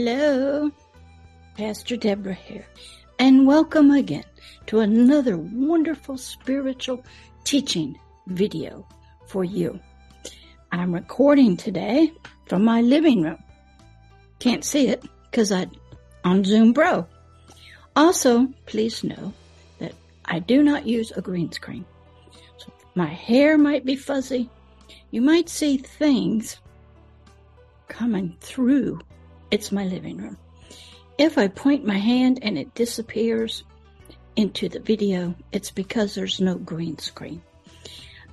Hello, Pastor Deborah here, and welcome again to another wonderful spiritual teaching video for you. I'm recording today from my living room. Can't see it because I on Zoom Pro. Also, please know that I do not use a green screen. So my hair might be fuzzy. You might see things coming through. It's my living room. If I point my hand and it disappears into the video, it's because there's no green screen.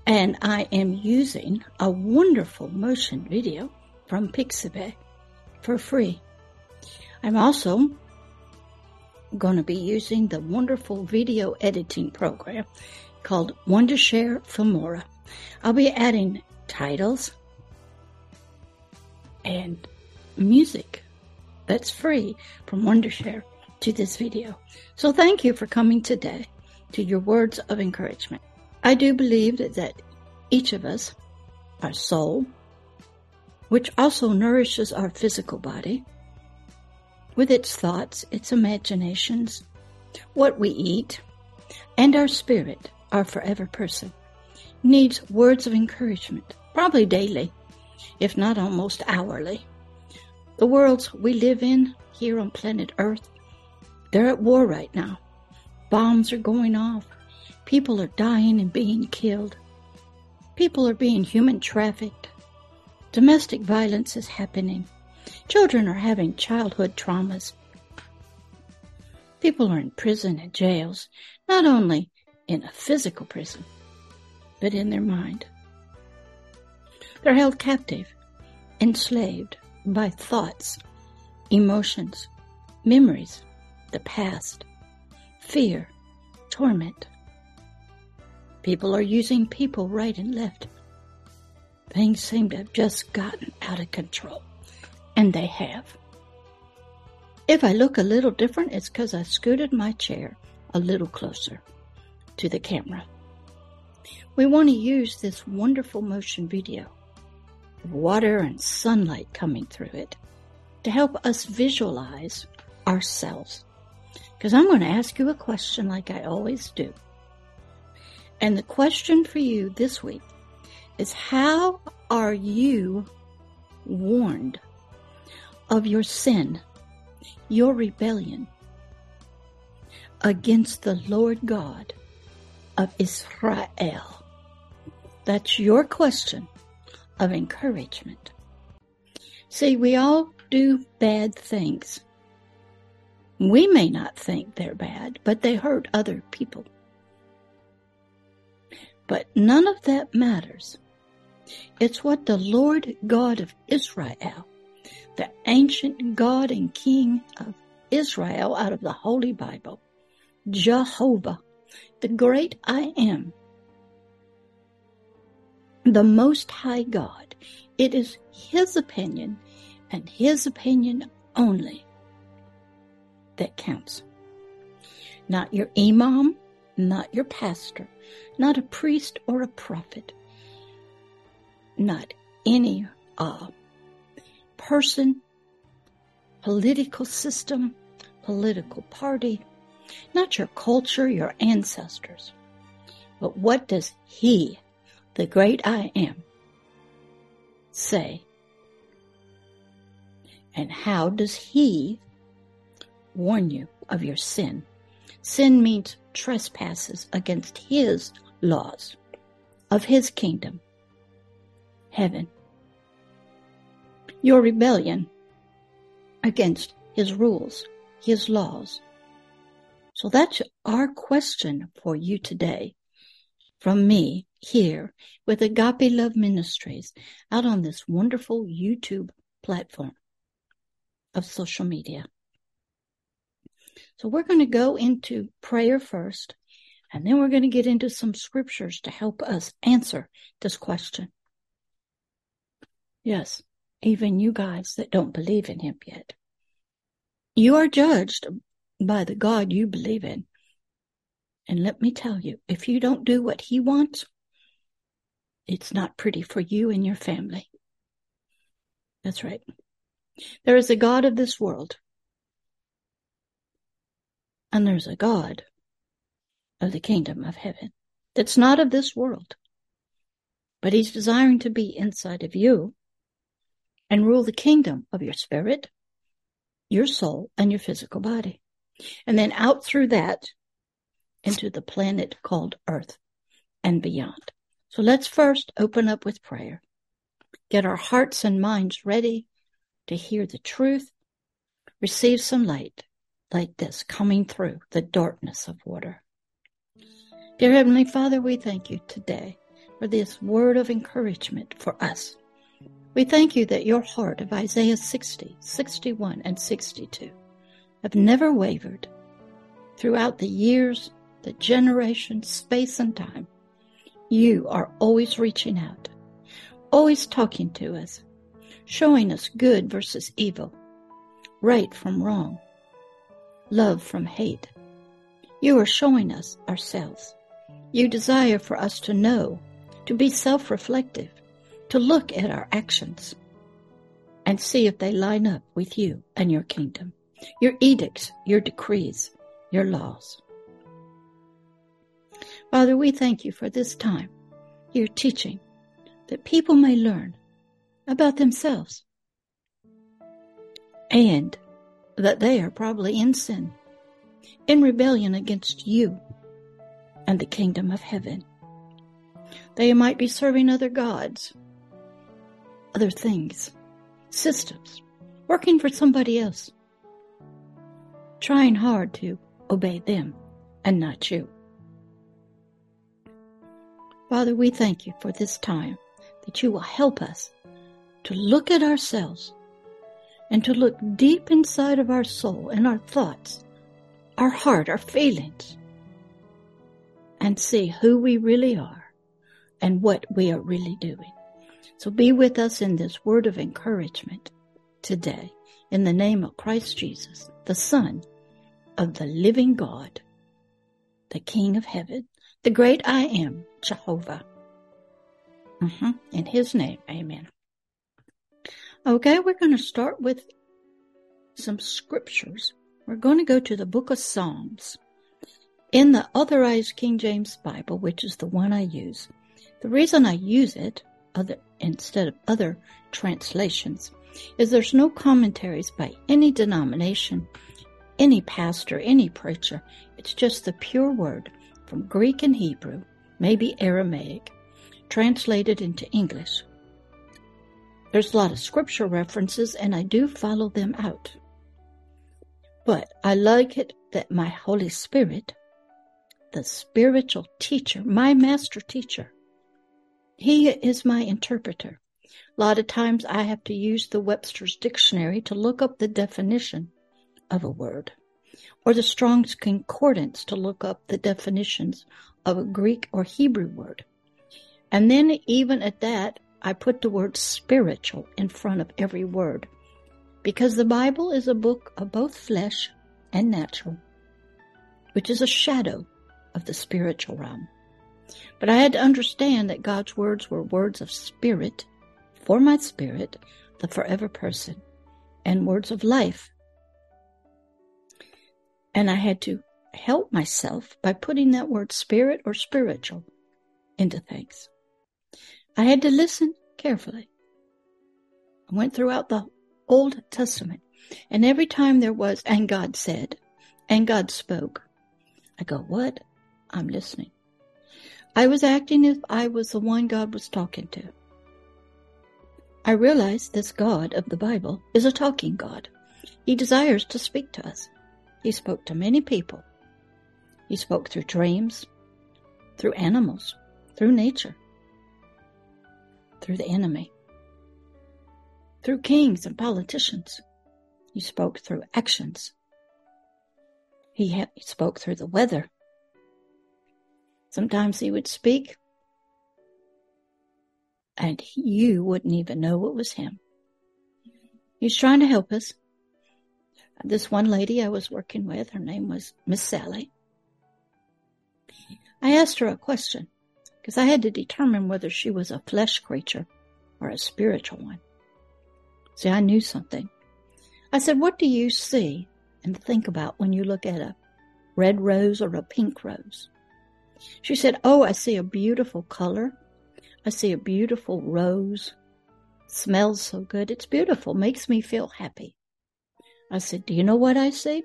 And I am using a wonderful motion video from Pixabay for free. I'm also going to be using the wonderful video editing program called Wondershare Filmora. I'll be adding titles and music that's free from Wondershare to this video. So thank you for coming today to your words of encouragement. I do believe that, that each of us, our soul, which also nourishes our physical body, with its thoughts, its imaginations, what we eat, and our spirit, our forever person, needs words of encouragement, probably daily, if not almost hourly. The worlds we live in here on planet Earth, they're at war right now. Bombs are going off. People are dying and being killed. People are being human trafficked. Domestic violence is happening. Children are having childhood traumas. People are in prison and jails, not only in a physical prison, but in their mind. They're held captive, enslaved by thoughts, emotions, memories, the past, fear, torment. People are using people right and left. Things seem to have just gotten out of control. And they have. If I look a little different, it's because I scooted my chair a little closer to the camera. We want to use this wonderful motion video, water and sunlight coming through it, to help us visualize ourselves. Because I'm going to ask you a question like I always do. And the question for you this week is how are you warned of your sin, your rebellion against the Lord God of Israel? That's your question of encouragement. See, we all do bad things. We may not think they're bad, but they hurt other people. But none of that matters. It's what the Lord God of Israel, the ancient God and King of Israel out of the Holy Bible, Jehovah, the great I am, the Most High God. It is His opinion and His opinion only that counts. Not your imam, not your pastor, not a priest or a prophet, not any uh, person, political system, political party, not your culture, your ancestors. But what does He, the great I am, say? And how does He warn you of your sin? Sin means trespasses against His laws of His kingdom, heaven. Your rebellion against His rules, His laws. So that's our question for you today from me here with Agape Love Ministries out on this wonderful YouTube platform of social media. So we're going to go into prayer first, and then we're going to get into some scriptures to help us answer this question. Yes, even you guys that don't believe in him yet. You are judged by the God you believe in. And let me tell you, if you don't do what he wants, it's not pretty for you and your family. That's right. There is a God of this world, and there's a God of the kingdom of heaven that's not of this world, but he's desiring to be inside of you and rule the kingdom of your spirit, your soul, and your physical body. And then out through that into the planet called Earth and beyond. So let's first open up with prayer. Get our hearts and minds ready to hear the truth, receive some light like this coming through the darkness of water. Dear Heavenly Father, we thank you today for this word of encouragement for us. We thank you that your heart of Isaiah 60, 61, and 62 have never wavered throughout the years, the generations, space, and time. You are always reaching out, always talking to us, showing us good versus evil, right from wrong, love from hate. You are showing us ourselves. You desire for us to know, to be self reflective, to look at our actions and see if they line up with you and your kingdom, your edicts, your decrees, your laws. Father, we thank you for this time, your teaching, that people may learn about themselves and that they are probably in sin, in rebellion against you and the kingdom of heaven. They might be serving other gods, other things, systems, working for somebody else, trying hard to obey them and not you. Father, we thank you for this time that you will help us to look at ourselves and to look deep inside of our soul and our thoughts, our heart, our feelings, and see who we really are and what we are really doing. So be with us in this word of encouragement today in the name of Christ Jesus, the Son of the living God, the King of heaven, the great I am, Jehovah. Mm-hmm. In his name, amen. Okay, we're going to start with some scriptures. We're going to go to the book of Psalms. In the Authorized King James Bible, which is the one I use, the reason I use it other, instead of other translations is there's no commentaries by any denomination, any pastor, any preacher. It's just the pure word from Greek and Hebrew, maybe Aramaic, translated into English. There's a lot of scripture references, and I do follow them out. But I like it that my Holy Spirit, the spiritual teacher, my master teacher, he is my interpreter. A lot of times I have to use the Webster's dictionary to look up the definition of a word or the Strong's Concordance to look up the definitions of a Greek or Hebrew word. And then, even at that, I put the word spiritual in front of every word because the Bible is a book of both flesh and natural, which is a shadow of the spiritual realm. But I had to understand that God's words were words of spirit for my spirit, the forever person, and words of life and I had to help myself by putting that word spirit or spiritual into things. I had to listen carefully. I went throughout the Old Testament, and every time there was, and God said, and God spoke, I go, what? I'm listening. I was acting if I was the one God was talking to. I realized this God of the Bible is a talking God. He desires to speak to us. He spoke to many people. He spoke through dreams, through animals, through nature, through the enemy, through kings and politicians. He spoke through actions. He, ha- he spoke through the weather. Sometimes he would speak and you wouldn't even know it was him. He's trying to help us this one lady I was working with, her name was Miss Sally. I asked her a question because I had to determine whether she was a flesh creature or a spiritual one. See, I knew something. I said, What do you see and think about when you look at a red rose or a pink rose? She said, Oh, I see a beautiful color. I see a beautiful rose. Smells so good. It's beautiful. Makes me feel happy. I said, Do you know what I see?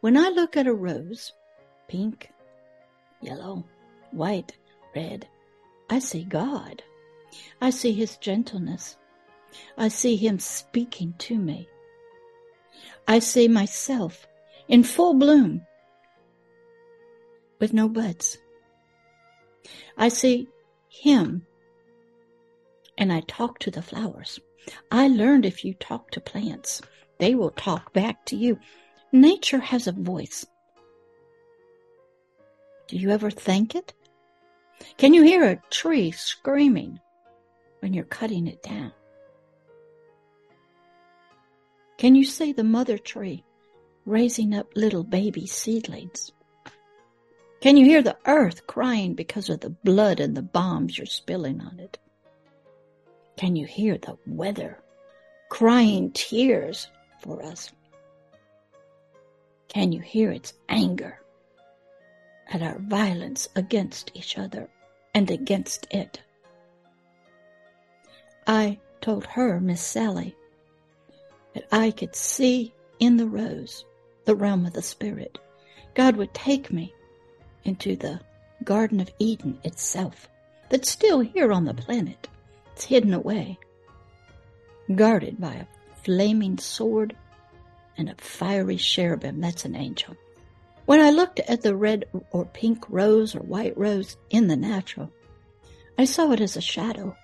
When I look at a rose, pink, yellow, white, red, I see God. I see His gentleness. I see Him speaking to me. I see myself in full bloom with no buds. I see Him and I talk to the flowers. I learned if you talk to plants, they will talk back to you. Nature has a voice. Do you ever thank it? Can you hear a tree screaming when you're cutting it down? Can you see the mother tree raising up little baby seedlings? Can you hear the earth crying because of the blood and the bombs you're spilling on it? Can you hear the weather crying tears for us? Can you hear its anger at our violence against each other and against it? I told her, Miss Sally, that I could see in the rose the realm of the Spirit. God would take me into the Garden of Eden itself, that's still here on the planet. It's hidden away, guarded by a flaming sword and a fiery cherubim. That's an angel. When I looked at the red or pink rose or white rose in the natural, I saw it as a shadow.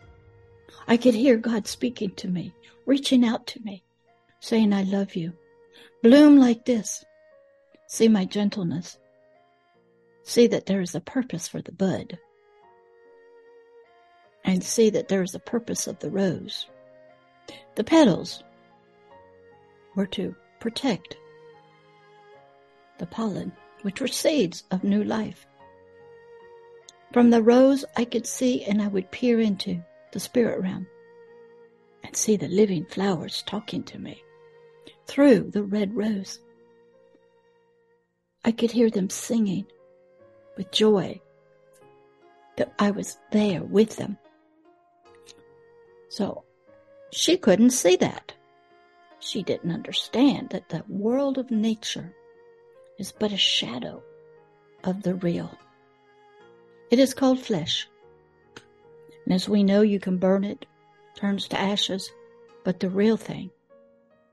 I could hear God speaking to me, reaching out to me saying, I love you. Bloom like this. See my gentleness. See that there is a purpose for the bud. And see that there is a purpose of the rose. The petals were to protect the pollen, which were seeds of new life. From the rose, I could see and I would peer into the spirit realm and see the living flowers talking to me through the red rose. I could hear them singing with joy that I was there with them. So she couldn't see that. She didn't understand that the world of nature is but a shadow of the real. It is called flesh. And as we know, you can burn it, turns to ashes, but the real thing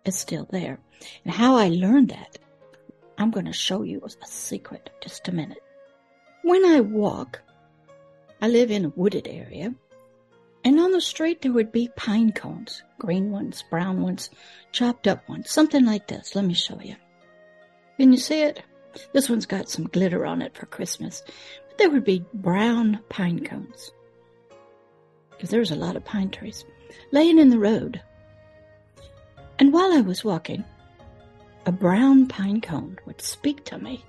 is still there. And how I learned that, I'm going to show you a secret just a minute. When I walk, I live in a wooded area, and on the street there would be pine cones, green ones, brown ones, chopped up ones, something like this. Let me show you. Can you see it? This one's got some glitter on it for Christmas. But there would be brown pine cones. Because there's a lot of pine trees laying in the road and while I was walking, a brown pine cone would speak to me.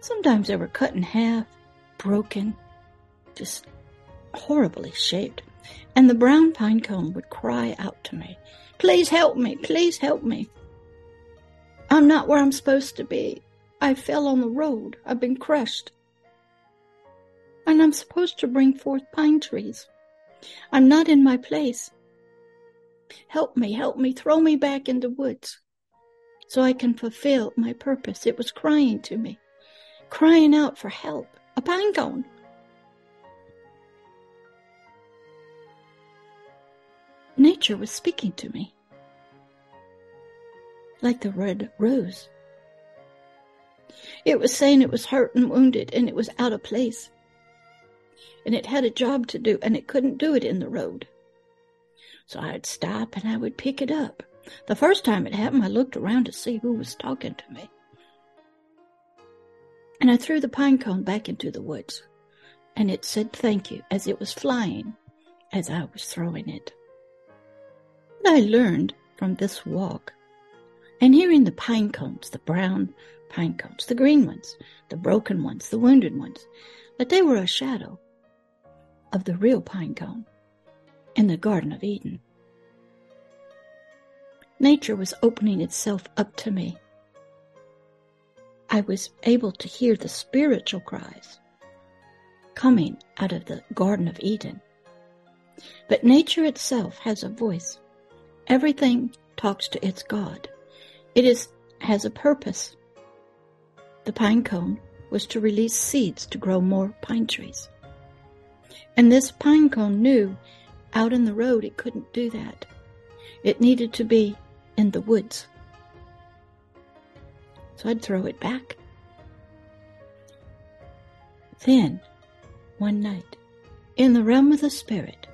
Sometimes they were cut in half, broken, just horribly shaped. And the brown pine cone would cry out to me, Please help me, please help me. I'm not where I'm supposed to be. I fell on the road. I've been crushed. And I'm supposed to bring forth pine trees. I'm not in my place. Help me, help me, throw me back in the woods so I can fulfill my purpose. It was crying to me, crying out for help. A pine cone. Nature was speaking to me like the red rose. It was saying it was hurt and wounded and it was out of place. And it had a job to do and it couldn't do it in the road. So I'd stop and I would pick it up. The first time it happened, I looked around to see who was talking to me. And I threw the pine cone back into the woods. And it said thank you as it was flying as I was throwing it. What I learned from this walk and hearing the pine cones, the brown pine cones, the green ones, the broken ones, the wounded ones, that they were a shadow of the real pine cone in the Garden of Eden. Nature was opening itself up to me. I was able to hear the spiritual cries coming out of the Garden of Eden. But nature itself has a voice. Everything talks to its God. It is has a purpose. The pine cone was to release seeds to grow more pine trees. And this pine cone knew out in the road it couldn't do that. It needed to be in the woods. So I'd throw it back. Then, one night, in the realm of the Spirit,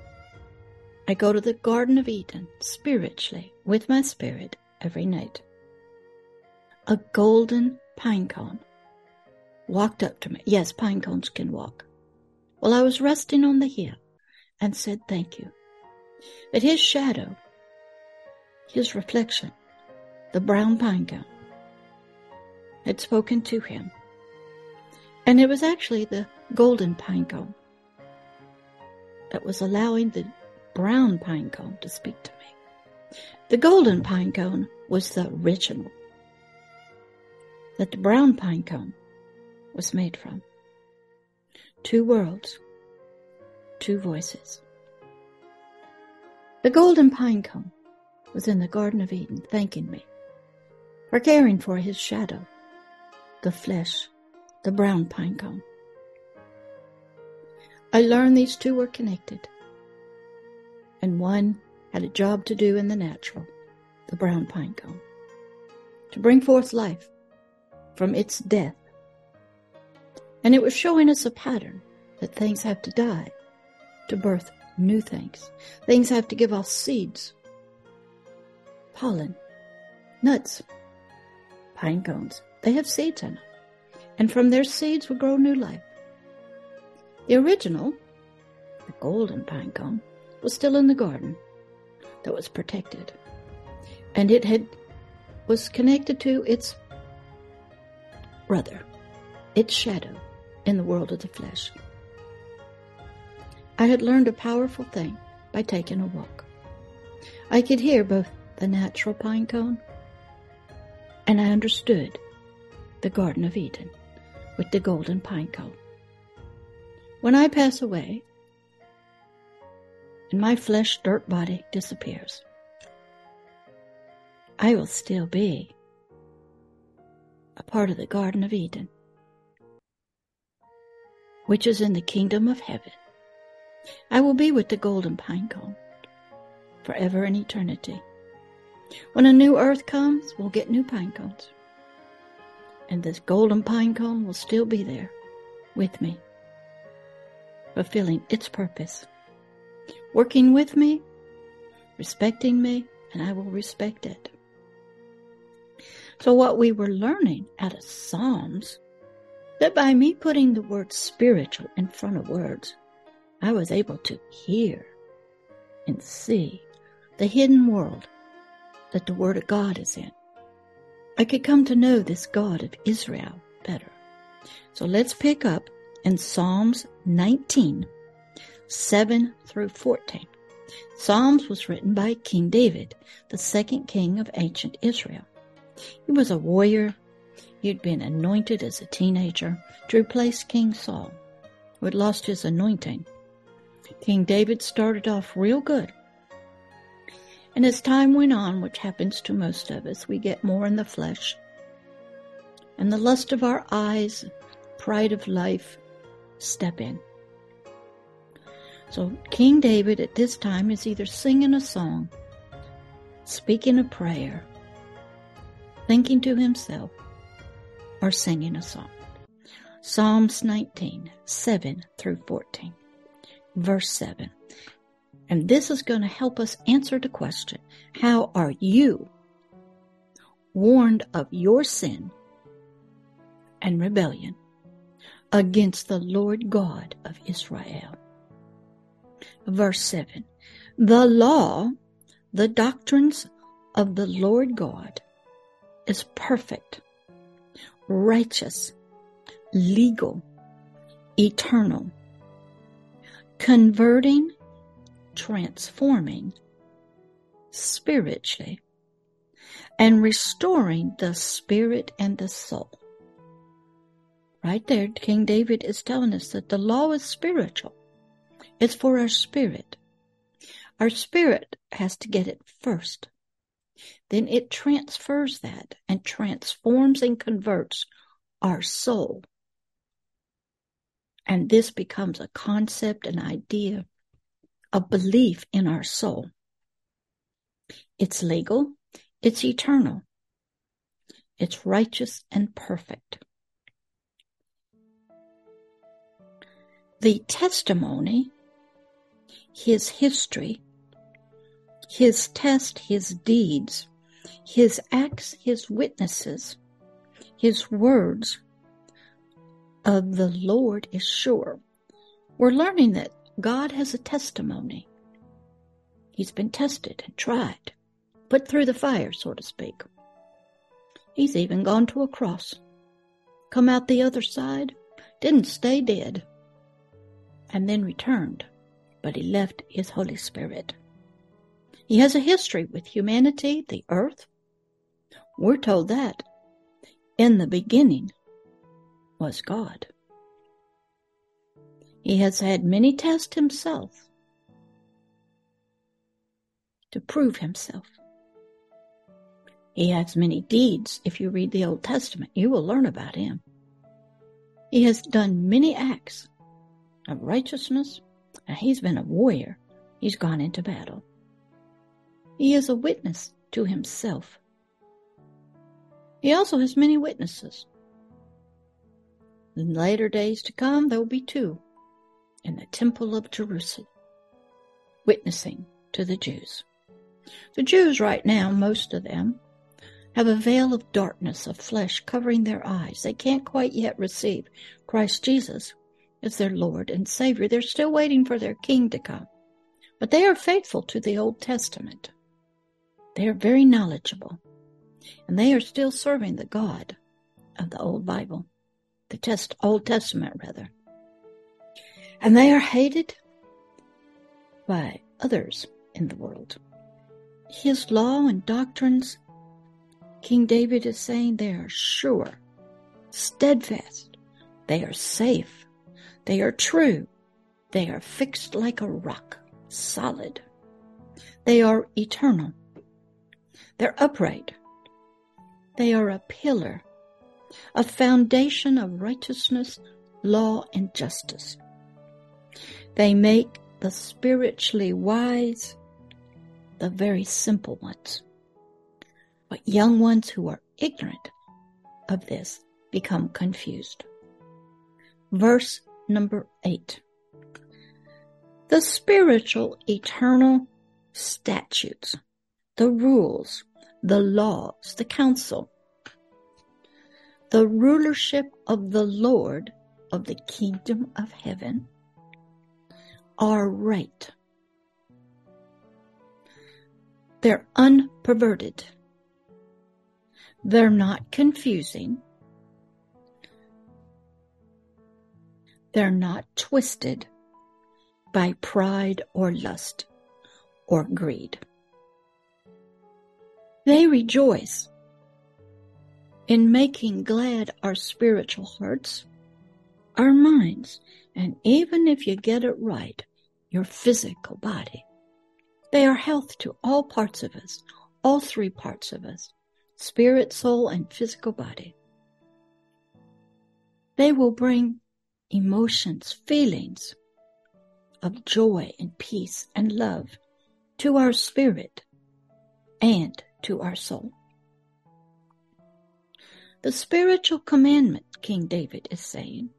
I go to the Garden of Eden spiritually with my spirit every night. A golden pine cone walked up to me. Yes, pine cones can walk. Well, I was resting on the hill and said thank you. But his shadow, his reflection, the brown pine cone, had spoken to him. And it was actually the golden pine cone that was allowing the brown pine cone to speak to me. The golden pine cone was the original that the brown pine cone was made from. Two worlds, two voices. The golden pine cone was in the Garden of Eden thanking me for caring for his shadow, the flesh, the brown pine cone. I learned these two were connected, and one had a job to do in the natural, the brown pine cone, to bring forth life from its death and it was showing us a pattern that things have to die to birth new things. Things have to give off seeds, pollen, nuts, pine cones. They have seeds in them. And from their seeds will grow new life. The original, the golden pine cone, was still in the garden that was protected. And it had was connected to its brother, its shadow, in the world of the flesh. I had learned a powerful thing by taking a walk. I could hear both the natural pine cone and I understood the Garden of Eden with the golden pine cone. When I pass away and my flesh dirt body disappears, I will still be a part of the Garden of Eden which is in the kingdom of heaven. I will be with the golden pine cone forever and eternity. When a new earth comes, we'll get new pine cones. And this golden pine cone will still be there with me, fulfilling its purpose, working with me, respecting me, and I will respect it. So what we were learning out of Psalms that by me putting the word spiritual in front of words, I was able to hear and see the hidden world that the Word of God is in. I could come to know this God of Israel better. So let's pick up in Psalms 19, 7 through 14. Psalms was written by King David, the second king of ancient Israel. He was a warrior, He'd been anointed as a teenager to replace King Saul, who had lost his anointing. King David started off real good. And as time went on, which happens to most of us, we get more in the flesh. And the lust of our eyes, pride of life, step in. So King David at this time is either singing a song, speaking a prayer, thinking to himself, or singing a song. Psalms 19, 7 through 14. Verse 7. And this is going to help us answer the question How are you warned of your sin and rebellion against the Lord God of Israel? Verse 7. The law, the doctrines of the Lord God is perfect righteous, legal, eternal, converting, transforming, spiritually, and restoring the spirit and the soul. Right there, King David is telling us that the law is spiritual. It's for our spirit. Our spirit has to get it first. Then it transfers that and transforms and converts our soul. And this becomes a concept, an idea, a belief in our soul. It's legal, it's eternal, it's righteous and perfect. The testimony, his history, his test, his deeds, his acts, his witnesses, his words of the Lord is sure. We're learning that God has a testimony. He's been tested and tried, put through the fire, so to speak. He's even gone to a cross, come out the other side, didn't stay dead, and then returned, but he left his Holy Spirit. He has a history with humanity, the earth. We're told that in the beginning was God. He has had many tests himself to prove himself. He has many deeds. If you read the Old Testament, you will learn about him. He has done many acts of righteousness, and he's been a warrior. He's gone into battle. He is a witness to himself. He also has many witnesses. In later days to come, there will be two in the Temple of Jerusalem, witnessing to the Jews. The Jews, right now, most of them, have a veil of darkness of flesh covering their eyes. They can't quite yet receive Christ Jesus as their Lord and Savior. They're still waiting for their King to come. But they are faithful to the Old Testament. They are very knowledgeable. And they are still serving the God of the Old Bible, the test, Old Testament, rather and they are hated by others in the world. His law and doctrines, King David is saying they are sure, steadfast, they are safe, they are true, they are fixed like a rock, solid, they are eternal, they're upright, they are a pillar, a foundation of righteousness, law, and justice. They make the spiritually wise the very simple ones. But young ones who are ignorant of this become confused. Verse number eight. The spiritual eternal statutes, the rules, the laws, the counsel, the rulership of the Lord of the kingdom of heaven are right. They're unperverted. They're not confusing. They're not twisted by pride or lust or greed. They rejoice in making glad our spiritual hearts, our minds, and even if you get it right, your physical body. They are health to all parts of us, all three parts of us spirit, soul, and physical body. They will bring emotions, feelings of joy and peace and love to our spirit and to our soul. The spiritual commandment, King David is saying,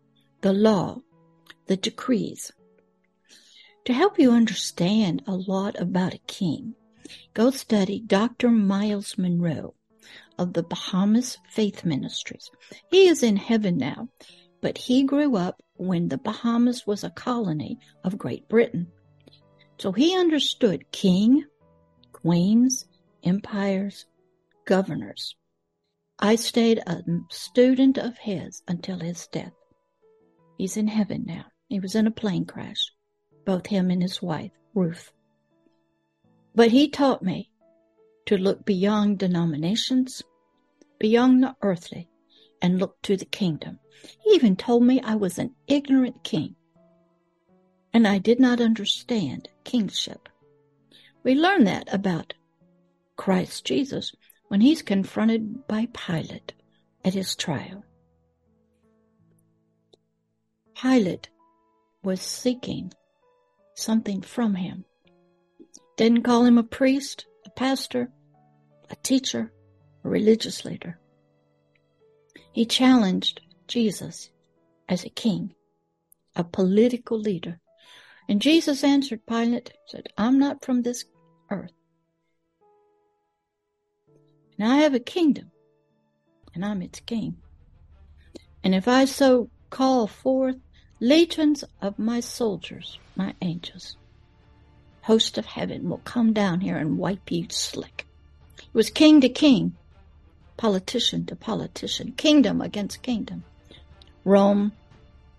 the law, the decrees, to help you understand a lot about a king, go study Dr. Myles Munroe of the Bahamas Faith Ministries. He is in heaven now, but he grew up when the Bahamas was a colony of Great Britain. So he understood king, queens, empires, governors. I stayed a student of his until his death. He's in heaven now. He was in a plane crash both him and his wife, Ruth. But he taught me to look beyond denominations, beyond the earthly, and look to the kingdom. He even told me I was an ignorant king, and I did not understand kingship. We learn that about Christ Jesus when he's confronted by Pilate at his trial. Pilate was seeking something from him. Didn't call him a priest, a pastor, a teacher, a religious leader. He challenged Jesus as a king, a political leader. And Jesus answered Pilate, said, I'm not from this earth. And I have a kingdom, and I'm its king. And if I so call forth legions of my soldiers, my angels, host of heaven will come down here and wipe you slick. It was king to king, politician to politician, kingdom against kingdom. Rome,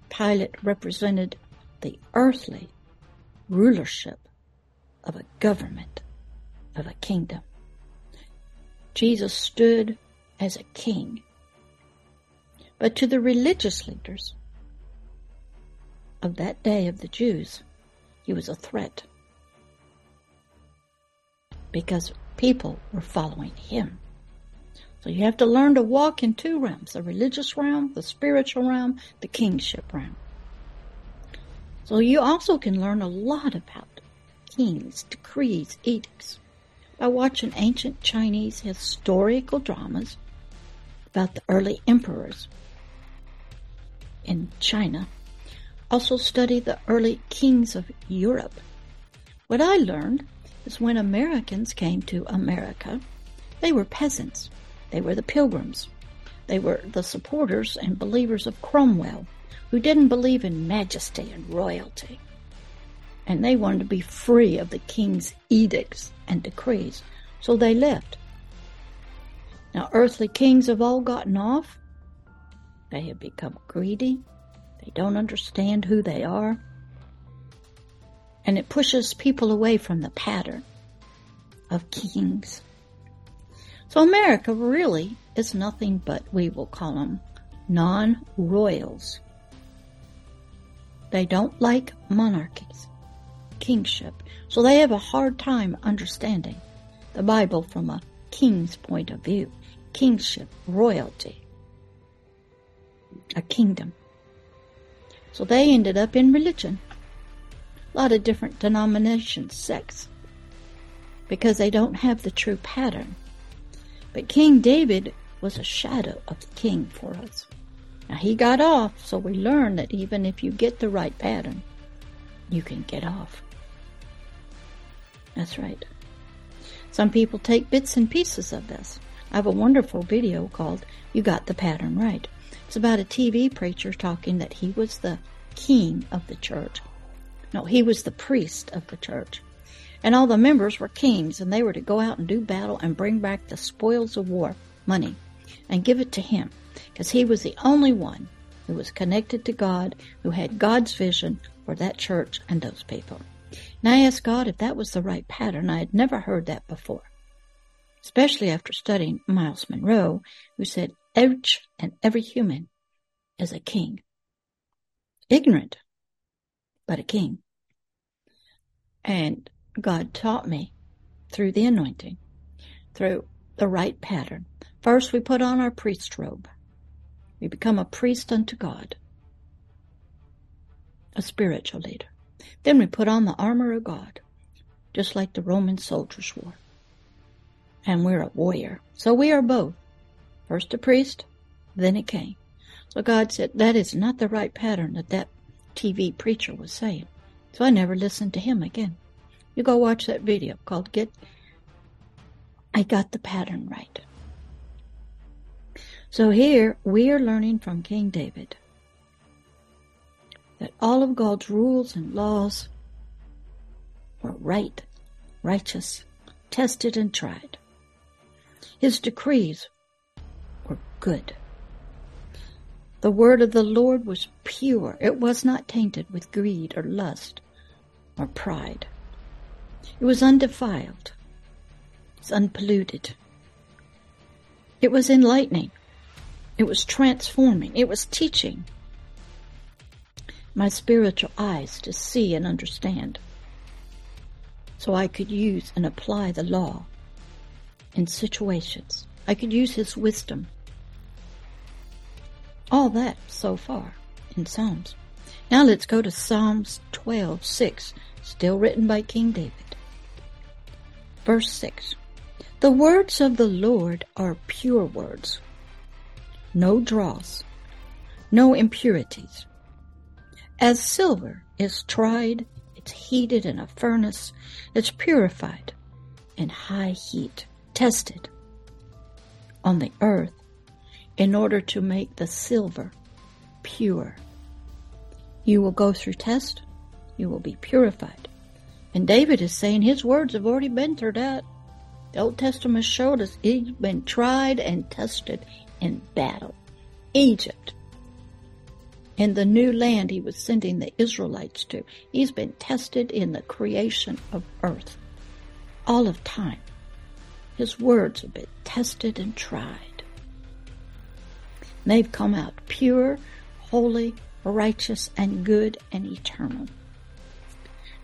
Pilate represented the earthly rulership of a government, of a kingdom. Jesus stood as a king. But to the religious leaders of that day of the Jews, he was a threat because people were following him. So you have to learn to walk in two realms the religious realm, the spiritual realm, the kingship realm. So you also can learn a lot about kings, decrees, edicts by watching ancient Chinese historical dramas about the early emperors in China. Also study the early kings of Europe. What I learned is when Americans came to America, they were peasants. They were the pilgrims. They were the supporters and believers of Cromwell, who didn't believe in majesty and royalty. And they wanted to be free of the king's edicts and decrees, so they left. Now, earthly kings have all gotten off. They have become greedy. They don't understand who they are. And it pushes people away from the pattern of kings. So America really is nothing but, we will call them, non-royals. They don't like monarchies, kingship, so they have a hard time understanding the Bible from a king's point of view. Kingship, royalty, a kingdom. So they ended up in religion. A lot of different denominations, sects, because they don't have the true pattern. But King David was a shadow of the king for us. Now he got off, so we learn that even if you get the right pattern, you can get off. That's right. Some people take bits and pieces of this. I have a wonderful video called You Got the Pattern Right. It's about a TV preacher talking that he was the king of the church. No, he was the priest of the church. And all the members were kings, and they were to go out and do battle and bring back the spoils of war, money, and give it to him, because he was the only one who was connected to God, who had God's vision for that church and those people. And I asked God if that was the right pattern. I had never heard that before, especially after studying Myles Munroe, who said each and every human is a king. Ignorant, but a king. And God taught me through the anointing, through the right pattern. First, we put on our priest robe. We become a priest unto God, a spiritual leader. Then we put on the armor of God, just like the Roman soldiers wore. And we're a warrior. So we are both. First a priest, then a king. So God said, that is not the right pattern that that TV preacher was saying. So I never listened to him again. You go watch that video called Get I Got the Pattern Right. So here we are learning from King David that all of God's rules and laws were right, righteous, tested and tried. His decrees were good. The word of the Lord was pure. It was not tainted with greed or lust or pride. It was undefiled. It's unpolluted. It was enlightening. It was transforming. It was teaching my spiritual eyes to see and understand so I could use and apply the law in situations. I could use his wisdom. All that so far in Psalms. Now let's go to Psalms 12, 6, still written by King David. Verse 6. The words of the Lord are pure words, no dross, no impurities. As silver is tried, it's heated in a furnace, it's purified in high heat, tested on the earth in order to make the silver pure. You will go through test, you will be purified. And David is saying his words have already been through that. The Old Testament showed us he's been tried and tested in battle. Egypt. In the new land he was sending the Israelites to. He's been tested in the creation of earth. All of time. His words have been tested and tried. They've come out pure, holy, righteous, and good and eternal.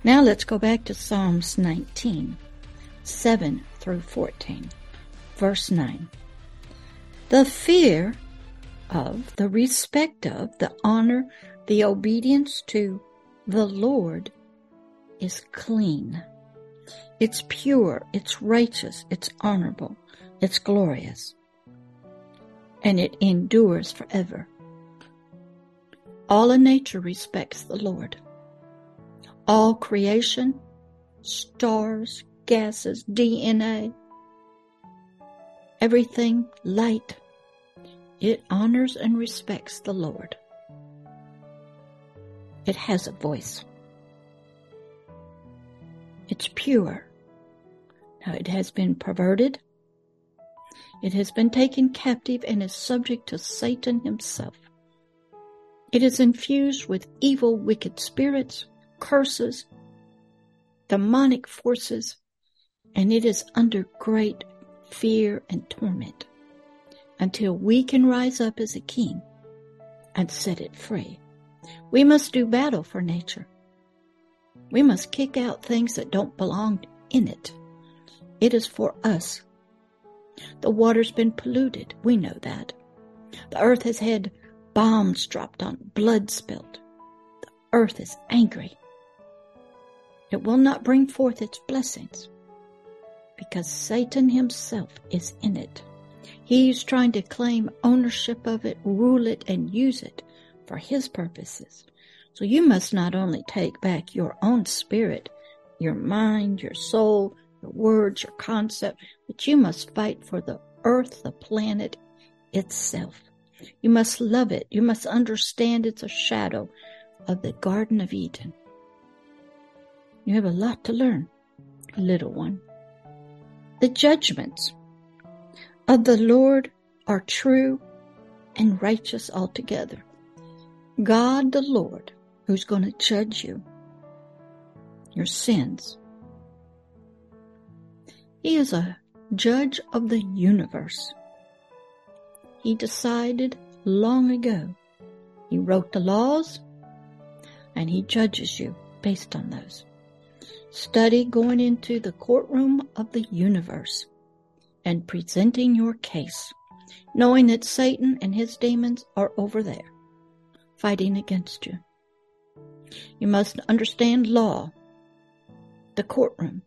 Now let's go back to Psalms 19, 7 through 14. Verse 9. The fear of, the respect of, the honor, the obedience to the Lord is clean. It's pure, it's righteous, it's honorable, it's glorious, and it endures forever. All of nature respects the Lord. All creation, stars, gases, DNA, everything, light, it honors and respects the Lord. It has a voice. It's pure. Now it has been perverted. It has been taken captive and is subject to Satan himself. It is infused with evil, wicked spirits, curses, demonic forces, and it is under great fear and torment until we can rise up as a king and set it free. We must do battle for nature. We must kick out things that don't belong in it. It is for us. The water's been polluted. We know that. The earth has had bombs dropped on, blood spilled. The earth is angry. It will not bring forth its blessings because Satan himself is in it. He's trying to claim ownership of it, rule it, and use it for his purposes. So you must not only take back your own spirit, your mind, your soul, your words, your concept, but you must fight for the earth, the planet itself. You must love it. You must understand it's a shadow of the Garden of Eden. You have a lot to learn, little one. The judgments of the Lord are true and righteous altogether. God the Lord, who's going to judge you, your sins. He is a judge of the universe. He decided long ago. He wrote the laws and he judges you based on those. Study going into the courtroom of the universe and presenting your case, knowing that Satan and his demons are over there, fighting against you. You must understand law, the courtroom,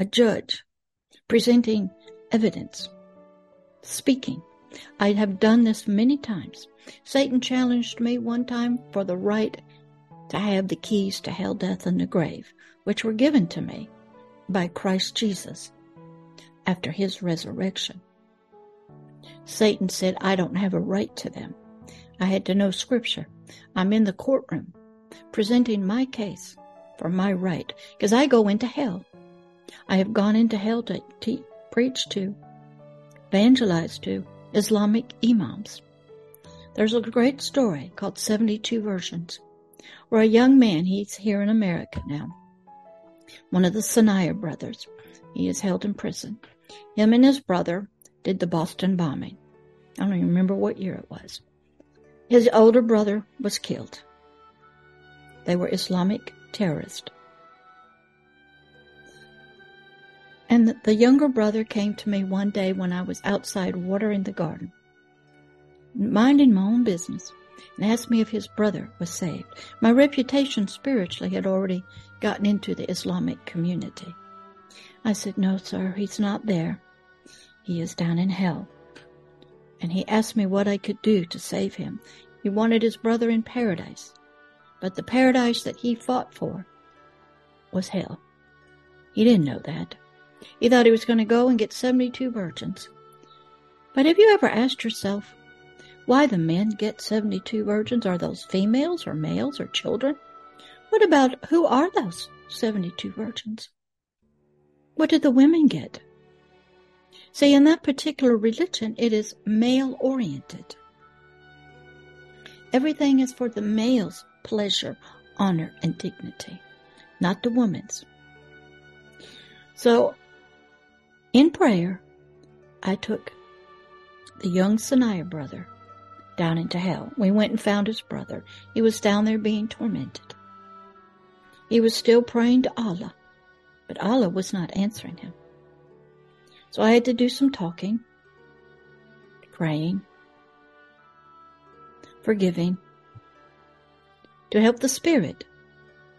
a judge, presenting evidence, speaking, I have done this many times. Satan challenged me one time for the right to have the keys to hell, death, and the grave, which were given to me by Christ Jesus after his resurrection. Satan said, I don't have a right to them. I had to know scripture. I'm in the courtroom presenting my case for my right because I go into hell. I have gone into hell to preach to, evangelize to, Islamic imams. There's a great story called 72 Virgins, where a young man, he's here in America now, one of the Tsarnaev brothers, he is held in prison. Him and his brother did the Boston bombing. I don't even remember what year it was. His older brother was killed. They were Islamic terrorists. And the younger brother came to me one day when I was outside watering the garden, minding my own business, and asked me if his brother was saved. My reputation spiritually had already gotten into the Islamic community. I said, No, sir, he's not there. He is down in hell. And he asked me what I could do to save him. He wanted his brother in paradise. But the paradise that he fought for was hell. He didn't know that. He thought he was going to go and get 72 virgins. But have you ever asked yourself why the men get 72 virgins? Are those females or males or children? What about who are those 72 virgins? What did the women get? See, in that particular religion, it is male oriented. Everything is for the male's pleasure, honor, and dignity, not the woman's. So, in prayer, I took the young Tsarnaev brother down into hell. We went and found his brother. He was down there being tormented. He was still praying to Allah but Allah was not answering him. So I had to do some talking, praying, forgiving, to help the spirit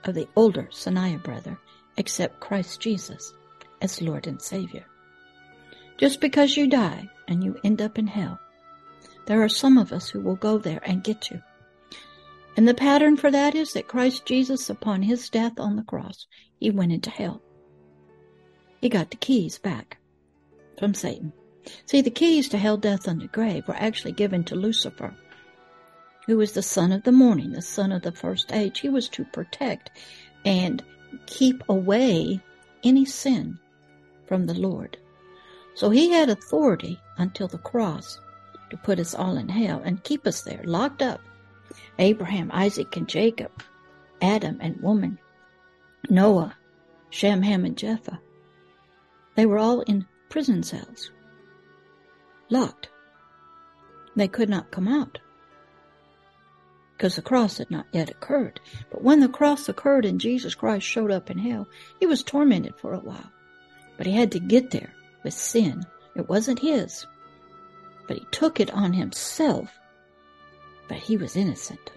of the older Tsarnaev brother accept Christ Jesus as Lord and Savior. Just because you die and you end up in hell, there are some of us who will go there and get you. And the pattern for that is that Christ Jesus, upon his death on the cross, he went into hell he got the keys back from Satan. See, the keys to hell, death, and the grave were actually given to Lucifer, who was the son of the morning, the son of the first age. He was to protect and keep away any sin from the Lord. So he had authority until the cross to put us all in hell and keep us there, locked up. Abraham, Isaac, and Jacob, Adam and woman, Noah, Shem, Ham, and Japheth. They were all in prison cells, locked. They could not come out because the cross had not yet occurred. But when the cross occurred and Jesus Christ showed up in hell, he was tormented for a while. But he had to get there with sin. It wasn't his, but he took it on himself. But he was innocent.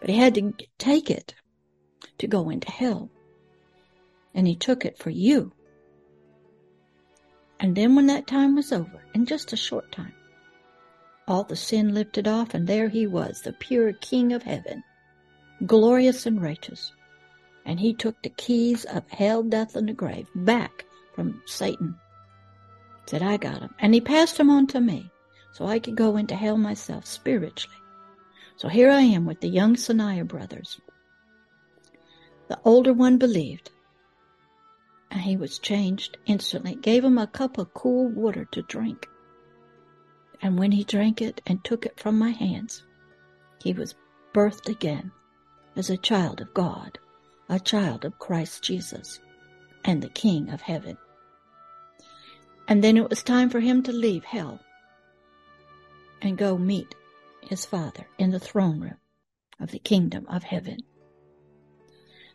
But he had to take it to go into hell. And he took it for you and then when that time was over, in just a short time, all the sin lifted off, and there he was, the pure King of heaven, glorious and righteous. And he took the keys of hell, death, and the grave back from Satan. Said, I got them. And he passed them on to me, so I could go into hell myself spiritually. So here I am with the young Tsarnaev brothers. The older one believed, and he was changed instantly. Gave him a cup of cool water to drink. And when he drank it and took it from my hands, he was birthed again as a child of God, a child of Christ Jesus, and the King of heaven. And then it was time for him to leave hell and go meet his Father in the throne room of the kingdom of heaven.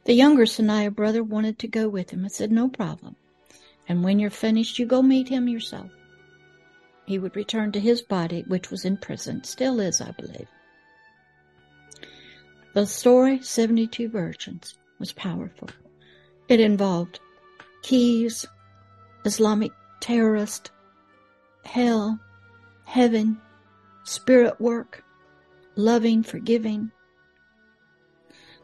The younger Tsarnaev brother wanted to go with him. I said, No problem. And when you're finished, you go meet him yourself. He would return to his body, which was in prison, still is, I believe. The story, 72 Virgins, was powerful. It involved keys, Islamic terrorist, hell, heaven, spirit work, loving, forgiving,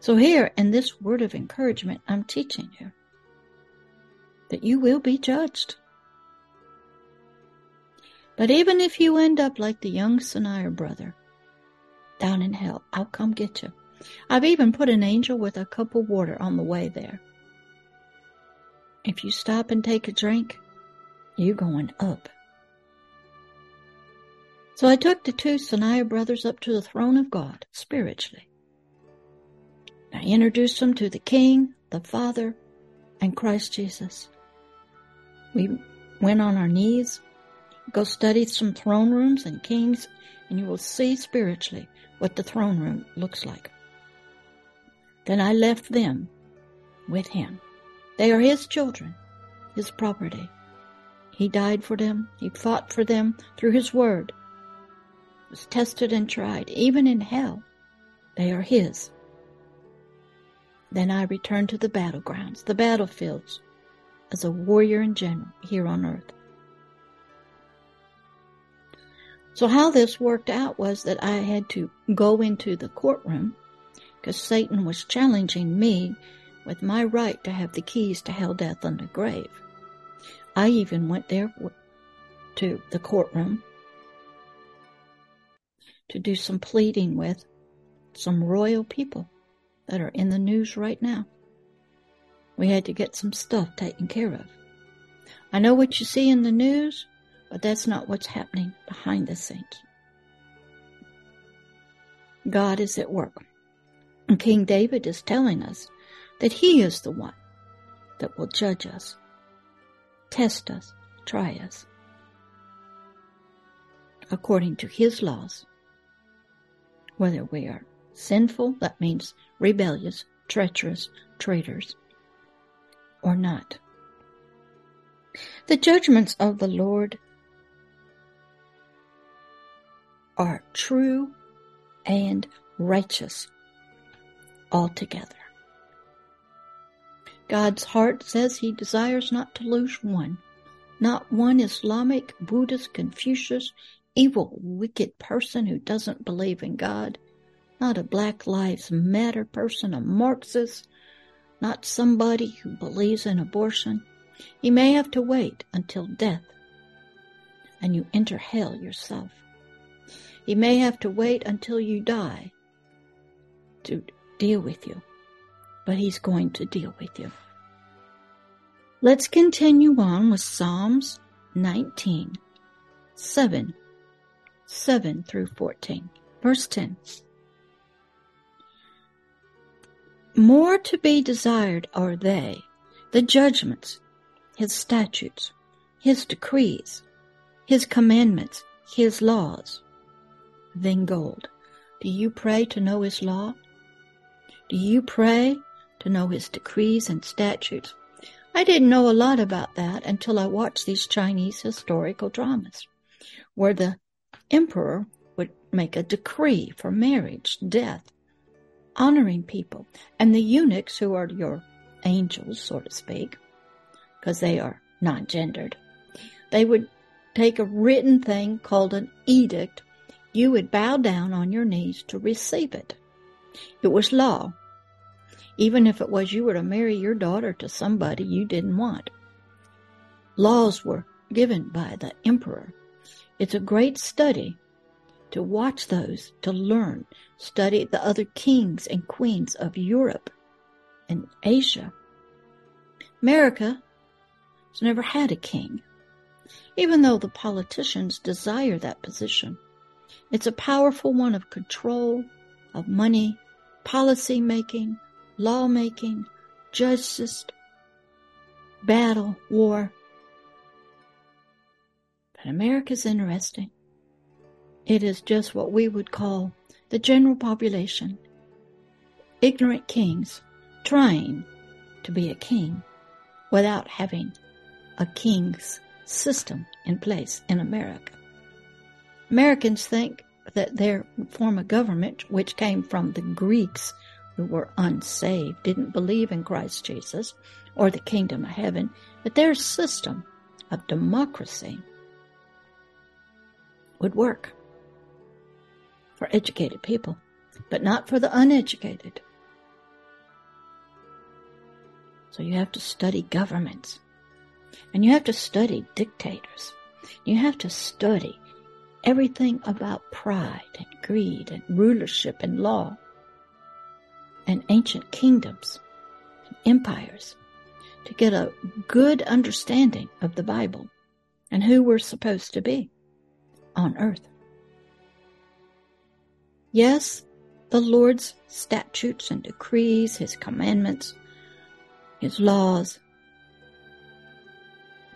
so here in this word of encouragement, I'm teaching you that you will be judged. But even if you end up like the young Tsarnaev brother down in hell, I'll come get you. I've even put an angel with a cup of water on the way there. If you stop and take a drink, you're going up. So I took the two Tsarnaev brothers up to the throne of God spiritually. I introduced them to the King, the Father, and Christ Jesus. We went on our knees. Go study some throne rooms and kings, and you will see spiritually what the throne room looks like. Then I left them with him. They are his children, his property. He died for them. He fought for them through his word. Was tested and tried, even in hell. They are his. Then I returned to the battlegrounds, the battlefields, as a warrior and general here on earth. So how this worked out was that I had to go into the courtroom because Satan was challenging me with my right to have the keys to hell, death, and the grave. I even went there to the courtroom to do some pleading with some royal people that are in the news right now. We had to get some stuff taken care of. I know what you see in the news, but that's not what's happening behind the scenes. God is at work. And King David is telling us that he is the one that will judge us, test us, try us, according to his laws. Whether we are sinful, that means rebellious, treacherous, traitors, or not. The judgments of the Lord are true and righteous altogether. God's heart says he desires not to lose one, not one Islamic, Buddhist, Confucius, evil, wicked person who doesn't believe in God, not a Black Lives Matter person, a Marxist, not somebody who believes in abortion. He may have to wait until death and you enter hell yourself. He may have to wait until you die to deal with you, but he's going to deal with you. Let's continue on with Psalms 19, 7, 7 through 14. Verse 10. More to be desired are they, the judgments, his statutes, his decrees, his commandments, his laws than gold. Do you pray to know His law? Do you pray to know His decrees and statutes? I didn't know a lot about that until I watched these Chinese historical dramas, where the emperor would make a decree for marriage, death, honoring people, and the eunuchs, who are your angels, so to speak, because they are non gendered, they would take a written thing called an edict you would bow down on your knees to receive it. It was law, even if it was you were to marry your daughter to somebody you didn't want. Laws were given by the emperor. It's a great study to watch those, to learn, study the other kings and queens of Europe and Asia. America has never had a king, even though the politicians desire that position. It's a powerful one of control, of money, policy making, law making, justice, battle, war. But America's interesting. It is just what we would call the general population. Ignorant kings trying to be a king without having a king's system in place in America. Americans think that their form of government, which came from the Greeks who were unsaved, didn't believe in Christ Jesus or the kingdom of heaven, that their system of democracy would work for educated people, but not for the uneducated. So you have to study governments and you have to study dictators. You have to study everything about pride and greed and rulership and law and ancient kingdoms and empires to get a good understanding of the Bible and who we're supposed to be on earth. Yes, the Lord's statutes and decrees, His commandments, His laws,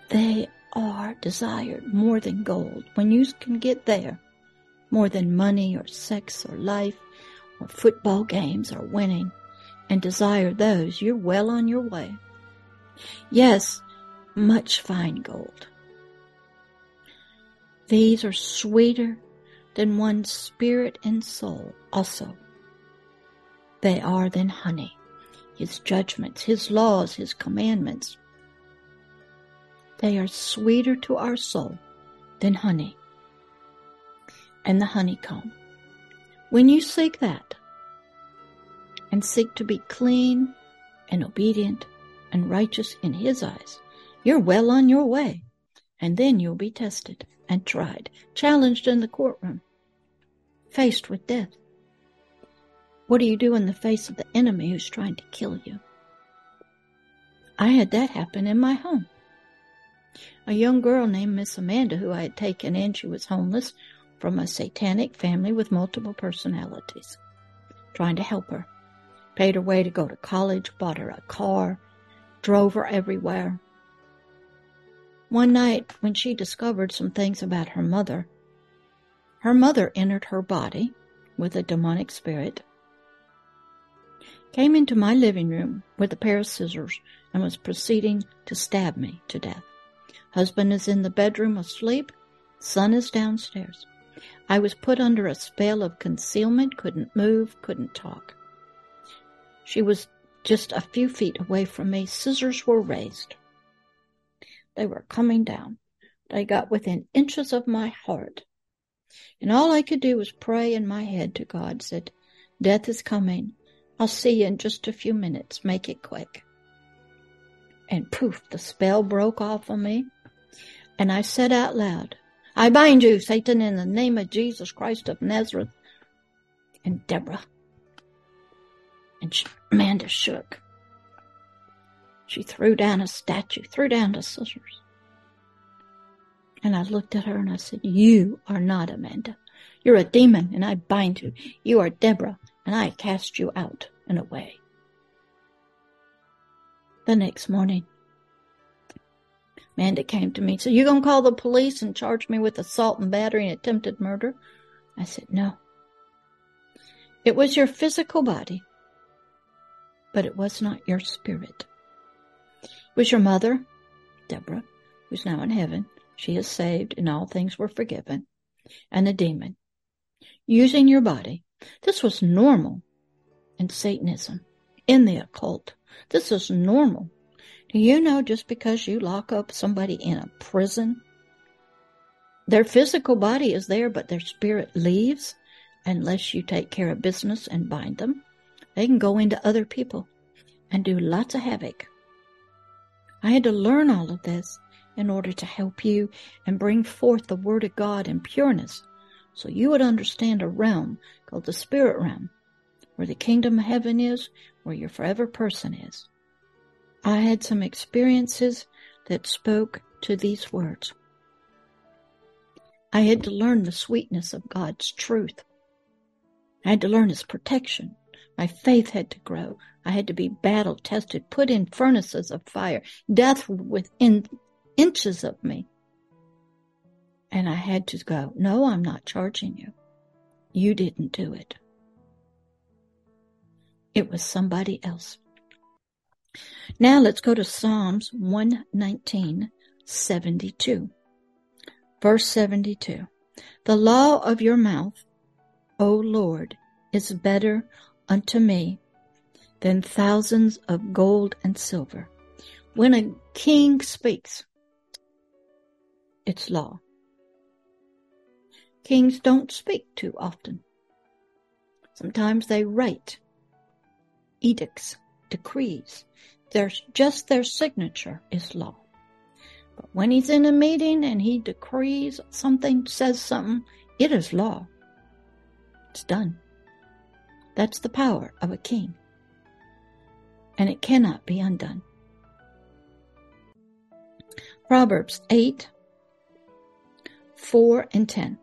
they are desired more than gold, when you can get there, more than money or sex or life or football games or winning, and desire those, you're well on your way. Yes, much fine gold. These are sweeter than one's spirit and soul also. They are than honey, his judgments, his laws, his commandments. They are sweeter to our soul than honey and the honeycomb. When you seek that and seek to be clean and obedient and righteous in his eyes, you're well on your way. And then you'll be tested and tried, challenged in the courtroom, faced with death. What do you do in the face of the enemy who's trying to kill you? I had that happen in my home. A young girl named Miss Amanda, who I had taken in, she was homeless from a satanic family with multiple personalities, trying to help her. Paid her way to go to college, bought her a car, drove her everywhere. One night, when she discovered some things about her mother, her mother entered her body with a demonic spirit, came into my living room with a pair of scissors, and was proceeding to stab me to death. Husband is in the bedroom asleep, son is downstairs. I was put under a spell of concealment, couldn't move, couldn't talk. She was just a few feet away from me. Scissors were raised. They were coming down. They got within inches of my heart. And all I could do was pray in my head to God, said, Death is coming. I'll see you in just a few minutes. Make it quick. And poof, the spell broke off of me. And I said out loud, I bind you, Satan, in the name of Jesus Christ of Nazareth. And Deborah. And Amanda shook. She threw down a statue, threw down the scissors. And I looked at her and I said, You are not Amanda. You're a demon and I bind you. You are Deborah and I cast you out and away. The next morning, Amanda came to me and said, You gonna call the police and charge me with assault and battery and attempted murder? I said, No. It was your physical body, but it was not your spirit was your mother, Deborah, who's now in heaven. She is saved and all things were forgiven. And the demon. Using your body. This was normal in Satanism, in the occult. This is normal. Do you know just because you lock up somebody in a prison, their physical body is there, but their spirit leaves unless you take care of business and bind them? They can go into other people and do lots of havoc. I had to learn all of this in order to help you and bring forth the Word of God in pureness so you would understand a realm called the Spirit realm, where the kingdom of heaven is, where your forever person is. I had some experiences that spoke to these words. I had to learn the sweetness of God's truth. I had to learn His protection. My faith had to grow. I had to be battle tested, put in furnaces of fire, death within inches of me. And I had to go, no, I'm not charging you. You didn't do it. It was somebody else. Now let's go to Psalms 119, 72. Verse 72. The law of your mouth, O Lord, is better unto me than thousands of gold and silver. When a king speaks, it's law. Kings don't speak too often. Sometimes they write edicts, decrees. There's just their signature is law. But when he's in a meeting and he decrees something, says something, it is law. It's done. That's the power of a king and it cannot be undone. Proverbs 8, 4 and 10.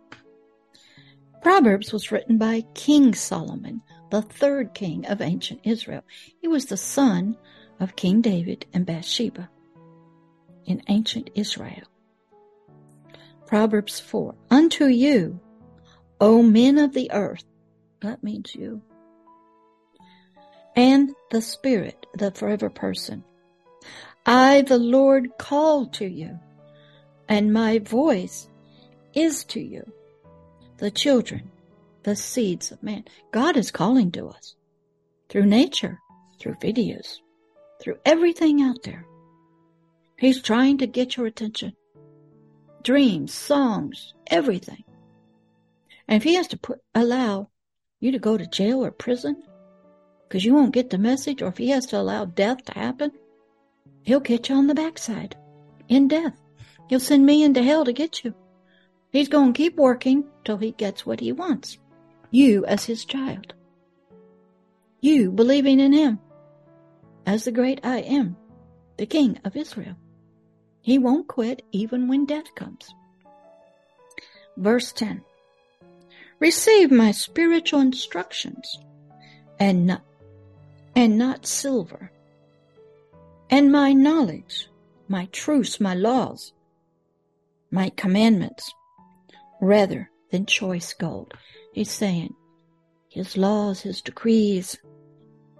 Proverbs was written by King Solomon, the third king of ancient Israel. He was the son of King David and Bathsheba in ancient Israel. Proverbs 4. Unto you, O men of the earth, that means you, and the Spirit, the forever person. I, the Lord, call to you, and my voice is to you, the children, the seeds of man. God is calling to us through nature, through videos, through everything out there. He's trying to get your attention dreams, songs, everything. And if he has to put allow you to go to jail or prison because you won't get the message, or if he has to allow death to happen, he'll catch you on the backside in death. He'll send me into hell to get you. He's going to keep working till he gets what he wants. You as his child. You believing in him as the great I am, the King of Israel. He won't quit even when death comes. Verse 10 Receive my spiritual instructions and not, and not silver, and my knowledge, my truths, my laws, my commandments, rather than choice gold. He's saying his laws, his decrees,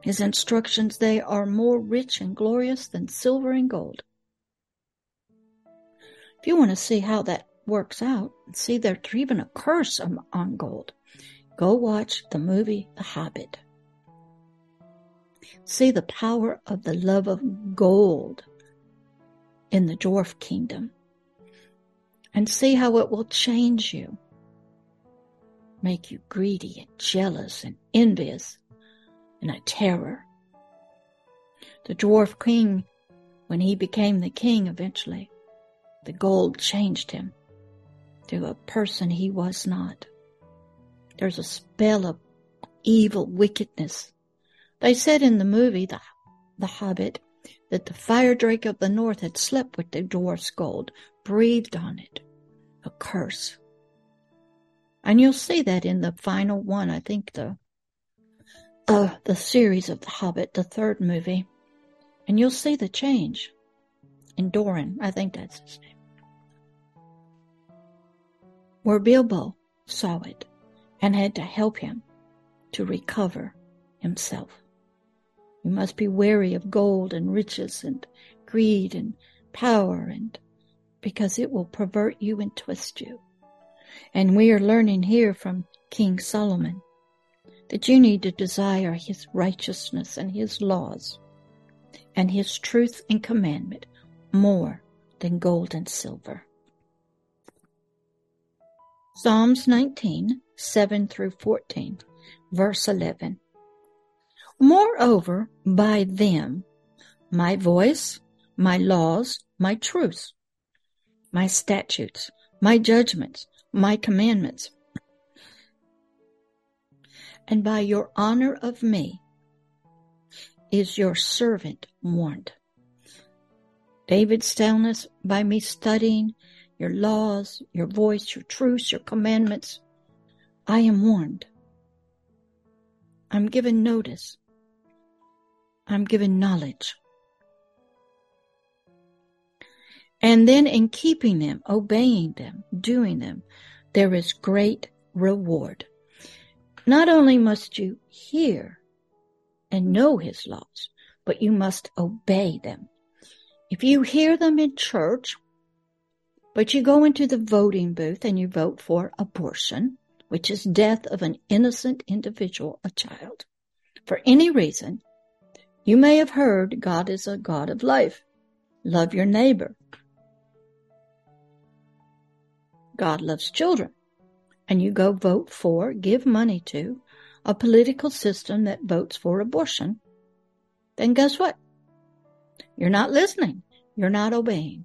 his instructions, they are more rich and glorious than silver and gold. If you want to see how that works out, see there's even a curse on gold, go watch the movie The Hobbit. See the power of the love of gold in the dwarf kingdom and see how it will change you, make you greedy and jealous and envious and a terror. The dwarf king, when he became the king eventually, the gold changed him to a person he was not. There's a spell of evil wickedness. They said in the movie, The, the Hobbit, that the fire drake of the north had slept with the dwarf's gold, breathed on it. A curse. And you'll see that in the final one, I think the uh, the series of The Hobbit, the third movie. And you'll see the change in Doran. I think that's his name where Bilbo saw it and had to help him to recover himself. You must be wary of gold and riches and greed and power and because it will pervert you and twist you. And we are learning here from King Solomon that you need to desire his righteousness and his laws and his truth and commandment more than gold and silver. Psalms 19, 7 through 14, verse 11. Moreover, by them, my voice, my laws, my truths, my statutes, my judgments, my commandments, and by your honor of me is your servant warned. David's us by me studying your laws, your voice, your truths, your commandments. I am warned. I'm given notice. I'm given knowledge. And then in keeping them, obeying them, doing them, there is great reward. Not only must you hear and know his laws, but you must obey them. If you hear them in church, but you go into the voting booth and you vote for abortion, which is death of an innocent individual, a child. For any reason, you may have heard God is a God of life. Love your neighbor. God loves children. And you go vote for, give money to, a political system that votes for abortion. Then guess what? You're not listening. You're not obeying.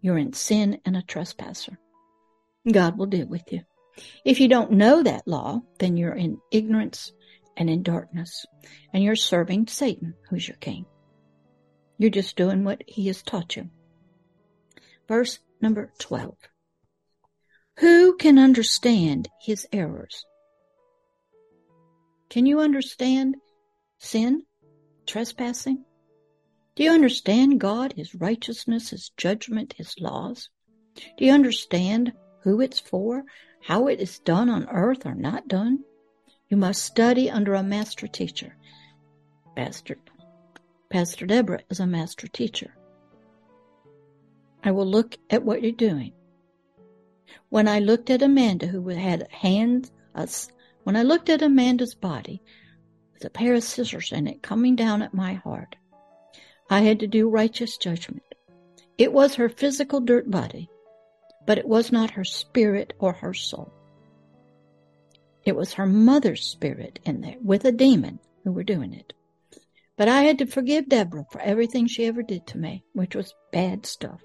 You're in sin and a trespasser. God will deal with you. If you don't know that law, then you're in ignorance and in darkness, and you're serving Satan, who's your king. You're just doing what he has taught you. Verse number 12. Who can understand his errors? Can you understand sin, trespassing? Do you understand God, His righteousness, His judgment, His laws? Do you understand who it's for? How it is done on earth or not done? You must study under a master teacher. Pastor, Pastor Deborah is a master teacher. I will look at what you're doing. When I looked at Amanda, who had hands, uh, when I looked at Amanda's body with a pair of scissors in it coming down at my heart, I had to do righteous judgment. It was her physical dirt body, but it was not her spirit or her soul. It was her mother's spirit in there with a demon who were doing it. But I had to forgive Deborah for everything she ever did to me, which was bad stuff.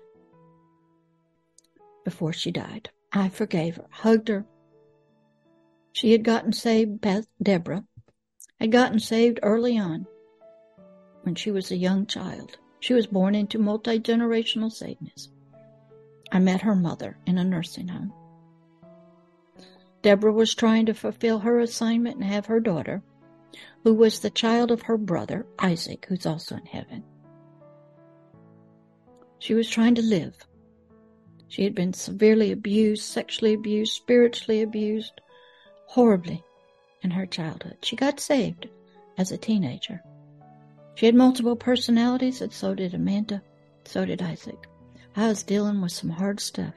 Before she died, I forgave her, hugged her. She had gotten saved, Deborah had gotten saved early on when she was a young child. She was born into multi generational Satanism. I met her mother in a nursing home. Deborah was trying to fulfill her assignment and have her daughter, who was the child of her brother, Isaac, who's also in heaven. She was trying to live. She had been severely abused, sexually abused, spiritually abused, horribly in her childhood. She got saved as a teenager. She had multiple personalities, and so did Amanda, so did Isaac. I was dealing with some hard stuff,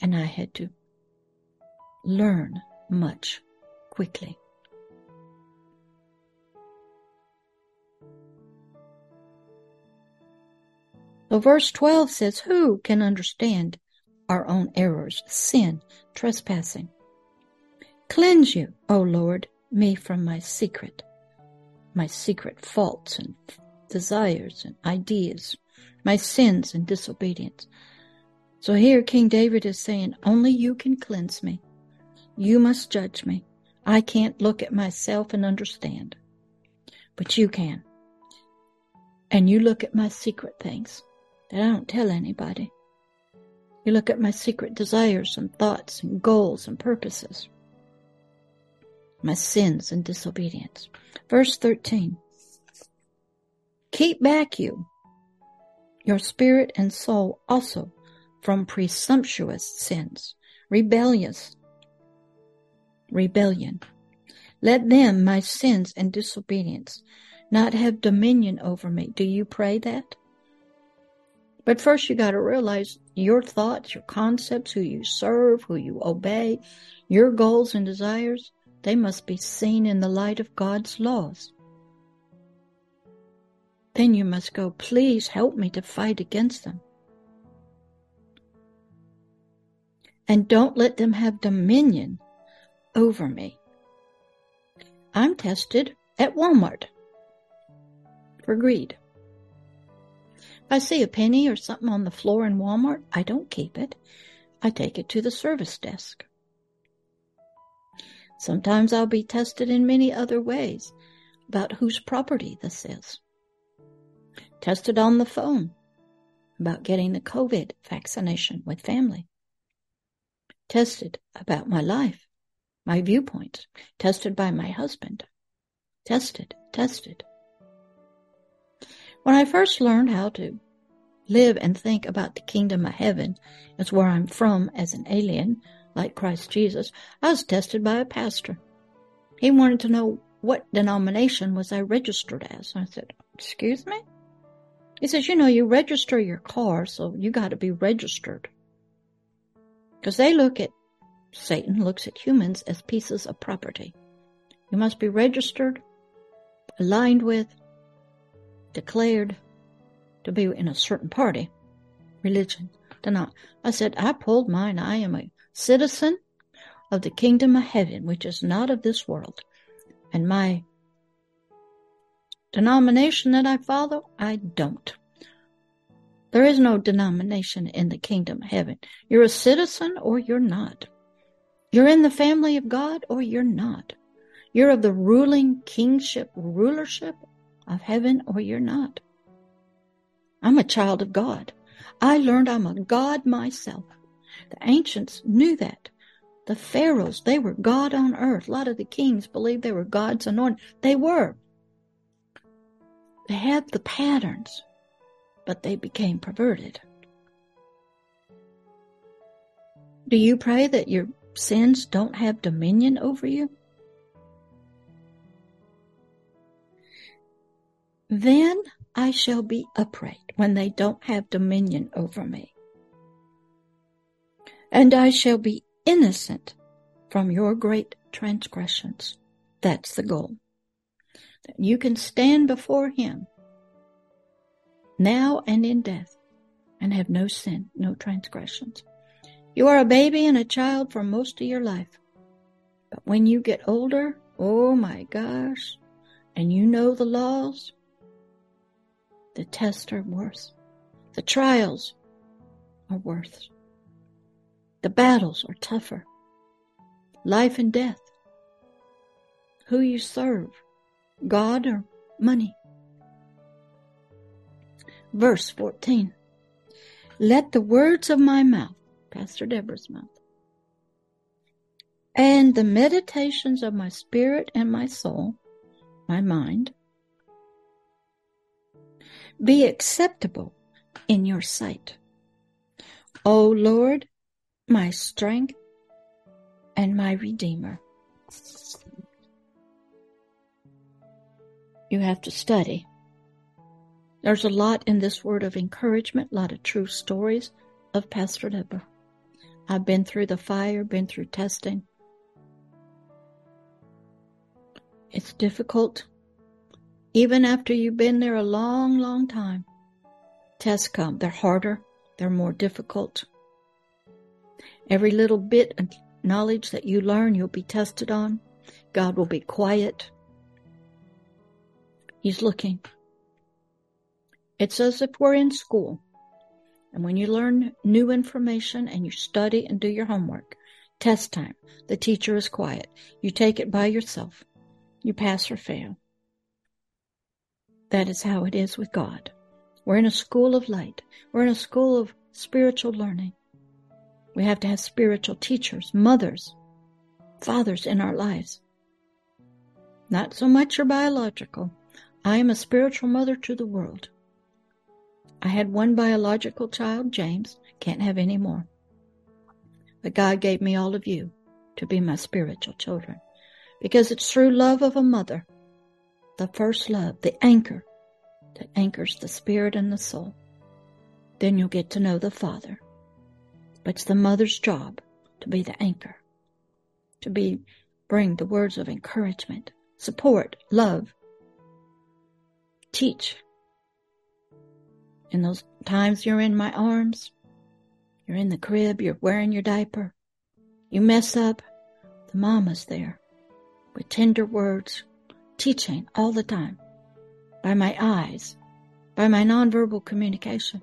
and I had to learn much quickly. So verse 12 says, Who can understand our own errors, sin, trespassing? Cleanse you, O Lord, me from my secret my secret faults and desires and ideas, my sins and disobedience. So here King David is saying, Only you can cleanse me. You must judge me. I can't look at myself and understand, but you can. And you look at my secret things that I don't tell anybody. You look at my secret desires and thoughts and goals and purposes my sins and disobedience. Verse 13 Keep back you, your spirit and soul also, from presumptuous sins, rebellious rebellion. Let them, my sins and disobedience, not have dominion over me. Do you pray that? But first, you got to realize your thoughts, your concepts, who you serve, who you obey, your goals and desires, they must be seen in the light of God's laws. Then you must go, please help me to fight against them. And don't let them have dominion over me. I'm tested at Walmart for greed. If I see a penny or something on the floor in Walmart, I don't keep it. I take it to the service desk. Sometimes I'll be tested in many other ways about whose property this is. Tested on the phone about getting the COVID vaccination with family. Tested about my life, my viewpoints. Tested by my husband. Tested, tested. When I first learned how to live and think about the kingdom of heaven, as where I'm from as an alien, like Christ Jesus, I was tested by a pastor. He wanted to know what denomination was I registered as. I said, Excuse me? He says, You know, you register your car, so you got to be registered. Because they look at, Satan looks at humans as pieces of property. You must be registered, aligned with, declared to be in a certain party, religion. Not. I said, I pulled mine. I am a citizen of the kingdom of heaven, which is not of this world. And my denomination that I follow, I don't. There is no denomination in the kingdom of heaven. You're a citizen or you're not. You're in the family of God or you're not. You're of the ruling kingship, rulership of heaven or you're not. I'm a child of God. I learned I'm a God myself. The ancients knew that. The pharaohs, they were God on earth. A lot of the kings believed they were God's anointed. They were. They had the patterns, but they became perverted. Do you pray that your sins don't have dominion over you? Then I shall be upright when they don't have dominion over me. And I shall be innocent from your great transgressions. That's the goal. You can stand before Him now and in death and have no sin, no transgressions. You are a baby and a child for most of your life. But when you get older, oh my gosh, and you know the laws, the tests are worse. The trials are worse. The battles are tougher. Life and death. Who you serve, God or money. Verse 14. Let the words of my mouth, Pastor Deborah's mouth, and the meditations of my spirit and my soul, my mind, be acceptable in your sight. O Lord, my strength and my Redeemer. You have to study. There's a lot in this word of encouragement, a lot of true stories of Pastor Deborah. I've been through the fire, been through testing. It's difficult even after you've been there a long, long time, tests come. They're harder, they're more difficult. Every little bit of knowledge that you learn, you'll be tested on. God will be quiet. He's looking. It's as if we're in school. And when you learn new information and you study and do your homework, test time, the teacher is quiet. You take it by yourself. You pass or fail. That is how it is with God. We're in a school of light. We're in a school of spiritual learning. We have to have spiritual teachers, mothers, fathers in our lives. Not so much your biological. I am a spiritual mother to the world. I had one biological child, James, can't have any more. But God gave me all of you to be my spiritual children because it's through love of a mother the first love, the anchor that anchors the spirit and the soul. Then you'll get to know the Father. But it's the mother's job to be the anchor, to be bring the words of encouragement, support, love, teach. In those times you're in my arms, you're in the crib, you're wearing your diaper, you mess up, the mama's there with tender words, teaching all the time by my eyes, by my nonverbal communication.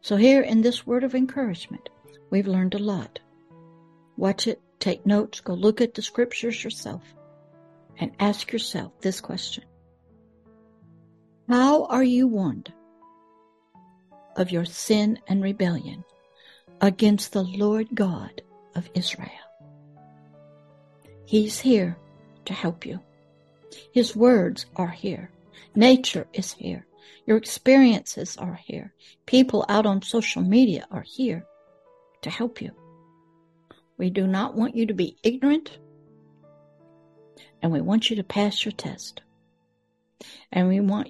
So here in this word of encouragement, we've learned a lot. Watch it, take notes, go look at the scriptures yourself, and ask yourself this question. How are you warned of your sin and rebellion against the Lord God of Israel? He's here to help you. His words are here. Nature is here. Your experiences are here. People out on social media are here to help you. We do not want you to be ignorant, and we want you to pass your test. And we want